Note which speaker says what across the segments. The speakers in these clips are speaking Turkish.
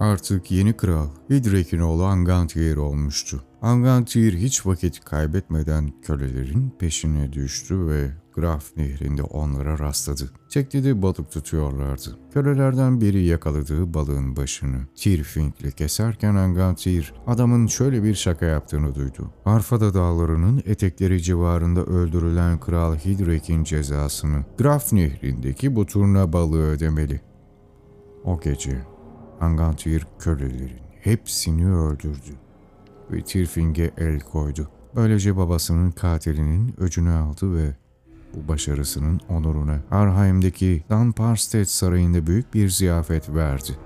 Speaker 1: artık yeni kral Hidrek'in oğlu Angantyr olmuştu. Angantyr hiç vakit kaybetmeden kölelerin peşine düştü ve Graf nehrinde onlara rastladı. Teknede balık tutuyorlardı. Kölelerden biri yakaladığı balığın başını Tirfink'le keserken Angantyr adamın şöyle bir şaka yaptığını duydu. Arfada dağlarının etekleri civarında öldürülen Kral Hidrek'in cezasını Graf nehrindeki bu turna balığı ödemeli. O gece Angantyr kölelerin hepsini öldürdü ve Tirfing'e el koydu. Böylece babasının katilinin öcünü aldı ve bu başarısının onuruna Arheim'deki Dunparstead Sarayı'nda büyük bir ziyafet verdi.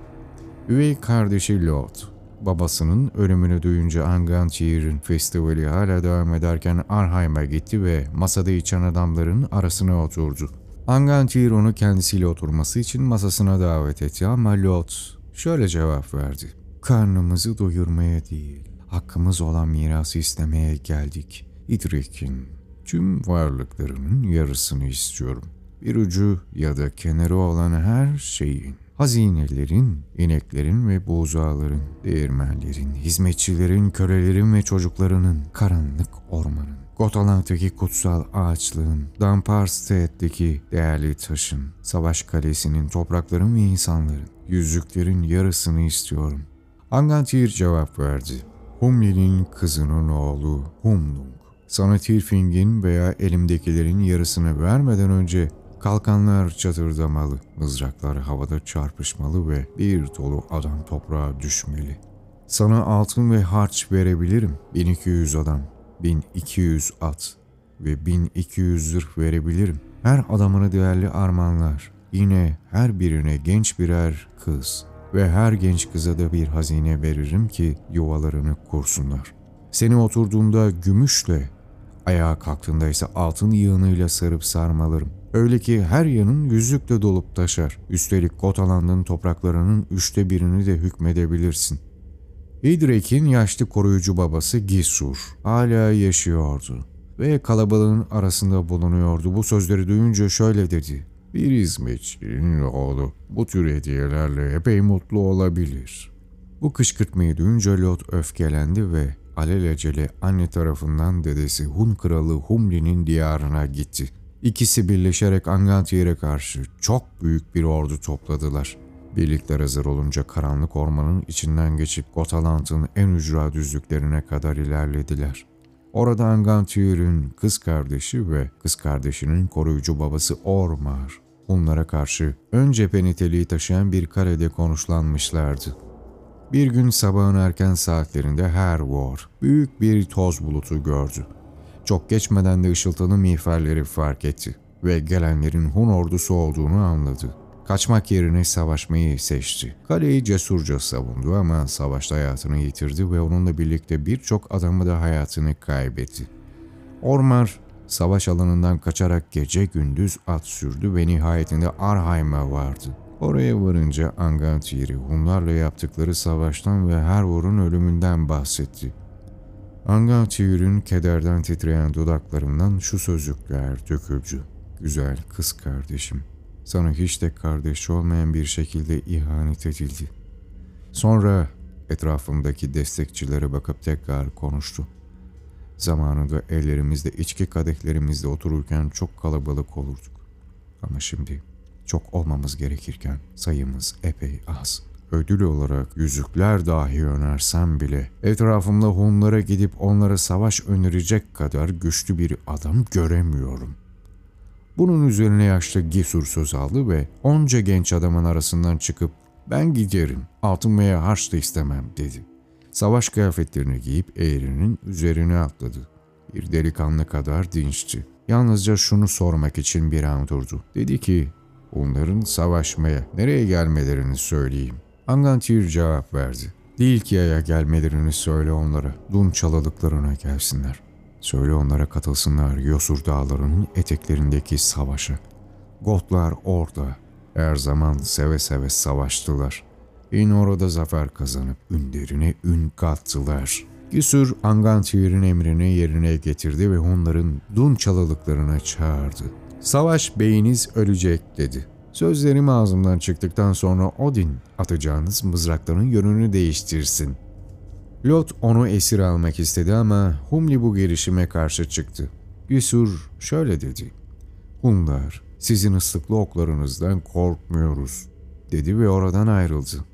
Speaker 1: Üvey kardeşi Lord, babasının ölümünü duyunca Angantyr'in festivali hala devam ederken Arheim'e gitti ve masada içen adamların arasına oturdu. Angantyr onu kendisiyle oturması için masasına davet etti ama Lord şöyle cevap verdi. Karnımızı doyurmaya değil, hakkımız olan mirası istemeye geldik. İdrik'in tüm varlıklarının yarısını istiyorum. Bir ucu ya da kenarı olan her şeyin, hazinelerin, ineklerin ve buğzağların, değirmenlerin, hizmetçilerin, kölelerin ve çocuklarının, karanlık ormanın, Gotaland'daki kutsal ağaçlığın, Damparstead'deki değerli taşın, Savaş Kalesi'nin, toprakların ve insanların, yüzüklerin yarısını istiyorum. Angantyr cevap verdi. Humli'nin kızının oğlu Humlung. Sana Tirfing'in veya elimdekilerin yarısını vermeden önce kalkanlar çatırdamalı, mızraklar havada çarpışmalı ve bir dolu adam toprağa düşmeli. Sana altın ve harç verebilirim. 1200 adam, 1200 at ve 1200 zırh verebilirim. Her adamına değerli armağanlar, yine her birine genç birer kız ve her genç kıza da bir hazine veririm ki yuvalarını kursunlar. Seni oturduğunda gümüşle, ayağa kalktığında ise altın yığınıyla sarıp sarmalarım. Öyle ki her yanın yüzükle dolup taşar. Üstelik Gotaland'ın topraklarının üçte birini de hükmedebilirsin. İdrek'in yaşlı koruyucu babası Gisur hala yaşıyordu ve kalabalığın arasında bulunuyordu. Bu sözleri duyunca şöyle dedi. Bir hizmetçinin oğlu bu tür hediyelerle epey mutlu olabilir. Bu kışkırtmayı duyunca Lot öfkelendi ve alelacele anne tarafından dedesi Hun kralı Humli'nin diyarına gitti. İkisi birleşerek Angantyr'e karşı çok büyük bir ordu topladılar. Birlikler hazır olunca karanlık ormanın içinden geçip Gotaland'ın en ücra düzlüklerine kadar ilerlediler. Orada Angantyr'in kız kardeşi ve kız kardeşinin koruyucu babası Ormar, Hunlara karşı ön cephe niteliği taşıyan bir kalede konuşlanmışlardı. Bir gün sabahın erken saatlerinde Hervor büyük bir toz bulutu gördü. Çok geçmeden de ışıltılı miğferleri fark etti ve gelenlerin Hun ordusu olduğunu anladı. Kaçmak yerine savaşmayı seçti. Kaleyi cesurca savundu ama savaşta hayatını yitirdi ve onunla birlikte birçok adamı da hayatını kaybetti. Ormar savaş alanından kaçarak gece gündüz at sürdü ve nihayetinde Arheim'e vardı. Oraya varınca Angantyr'i Hunlarla yaptıkları savaştan ve Hervor'un ölümünden bahsetti. Angantyr'in kederden titreyen dudaklarından şu sözcükler döküldü. Güzel kız kardeşim, sana hiç de kardeş olmayan bir şekilde ihanet edildi. Sonra etrafımdaki destekçilere bakıp tekrar konuştu. Zamanında ellerimizde içki kadehlerimizde otururken çok kalabalık olurduk. Ama şimdi çok olmamız gerekirken sayımız epey az. Ödül olarak yüzükler dahi önersem bile etrafımda Hunlara gidip onlara savaş önerecek kadar güçlü bir adam göremiyorum. Bunun üzerine yaşlı Gisur söz aldı ve onca genç adamın arasından çıkıp ben giderim, altın harç da istemem dedi. Savaş kıyafetlerini giyip eğrinin üzerine atladı. Bir delikanlı kadar dinçti. Yalnızca şunu sormak için bir an durdu. Dedi ki Onların savaşmaya, nereye gelmelerini söyleyeyim. Angantyr cevap verdi. Dilkia'ya gelmelerini söyle onlara. Dun çalalıklarına gelsinler. Söyle onlara katılsınlar Yosur dağlarının eteklerindeki savaşa. Gotlar orada. Her zaman seve seve savaştılar. İn orada zafer kazanıp ünlerine ün kattılar. Gisur Angantyr'in emrini yerine getirdi ve onların Dun çalılıklarına çağırdı. Savaş beyiniz ölecek dedi. Sözlerim ağzımdan çıktıktan sonra Odin atacağınız mızrakların yönünü değiştirsin. Lot onu esir almak istedi ama Humli bu girişime karşı çıktı. Gissur şöyle dedi. Hunlar, sizin ıslıklı oklarınızdan korkmuyoruz, dedi ve oradan ayrıldı.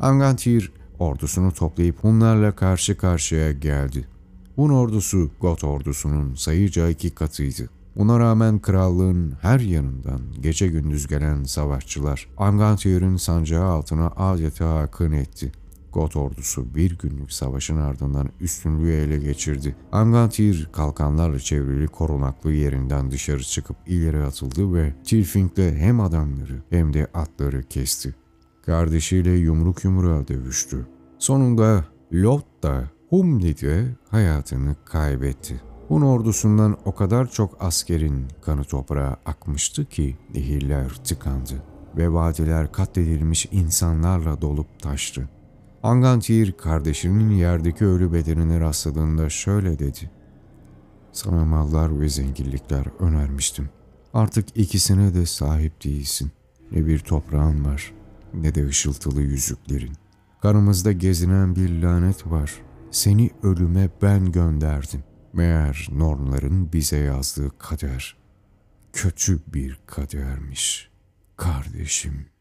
Speaker 1: Angantyr ordusunu toplayıp Hunlarla karşı karşıya geldi. Hun ordusu Got ordusunun sayıca iki katıydı. Buna rağmen krallığın her yanından gece gündüz gelen savaşçılar Angantyr'in sancağı altına adeta akın etti. Got ordusu bir günlük savaşın ardından üstünlüğü ele geçirdi. Angantyr kalkanlarla çevrili korunaklı yerinden dışarı çıkıp ileri atıldı ve Tilfing'le hem adamları hem de atları kesti. Kardeşiyle yumruk yumruğa dövüştü. Sonunda Lot da Humli'de hayatını kaybetti. Hun ordusundan o kadar çok askerin kanı toprağa akmıştı ki nehirler tıkandı ve vadiler katledilmiş insanlarla dolup taştı. Angantyr kardeşinin yerdeki ölü bedenine rastladığında şöyle dedi. Sana mallar ve zenginlikler önermiştim. Artık ikisine de sahip değilsin. Ne bir toprağın var ne de ışıltılı yüzüklerin. Kanımızda gezinen bir lanet var. Seni ölüme ben gönderdim. Meğer normların bize yazdığı kader kötü bir kadermiş kardeşim.''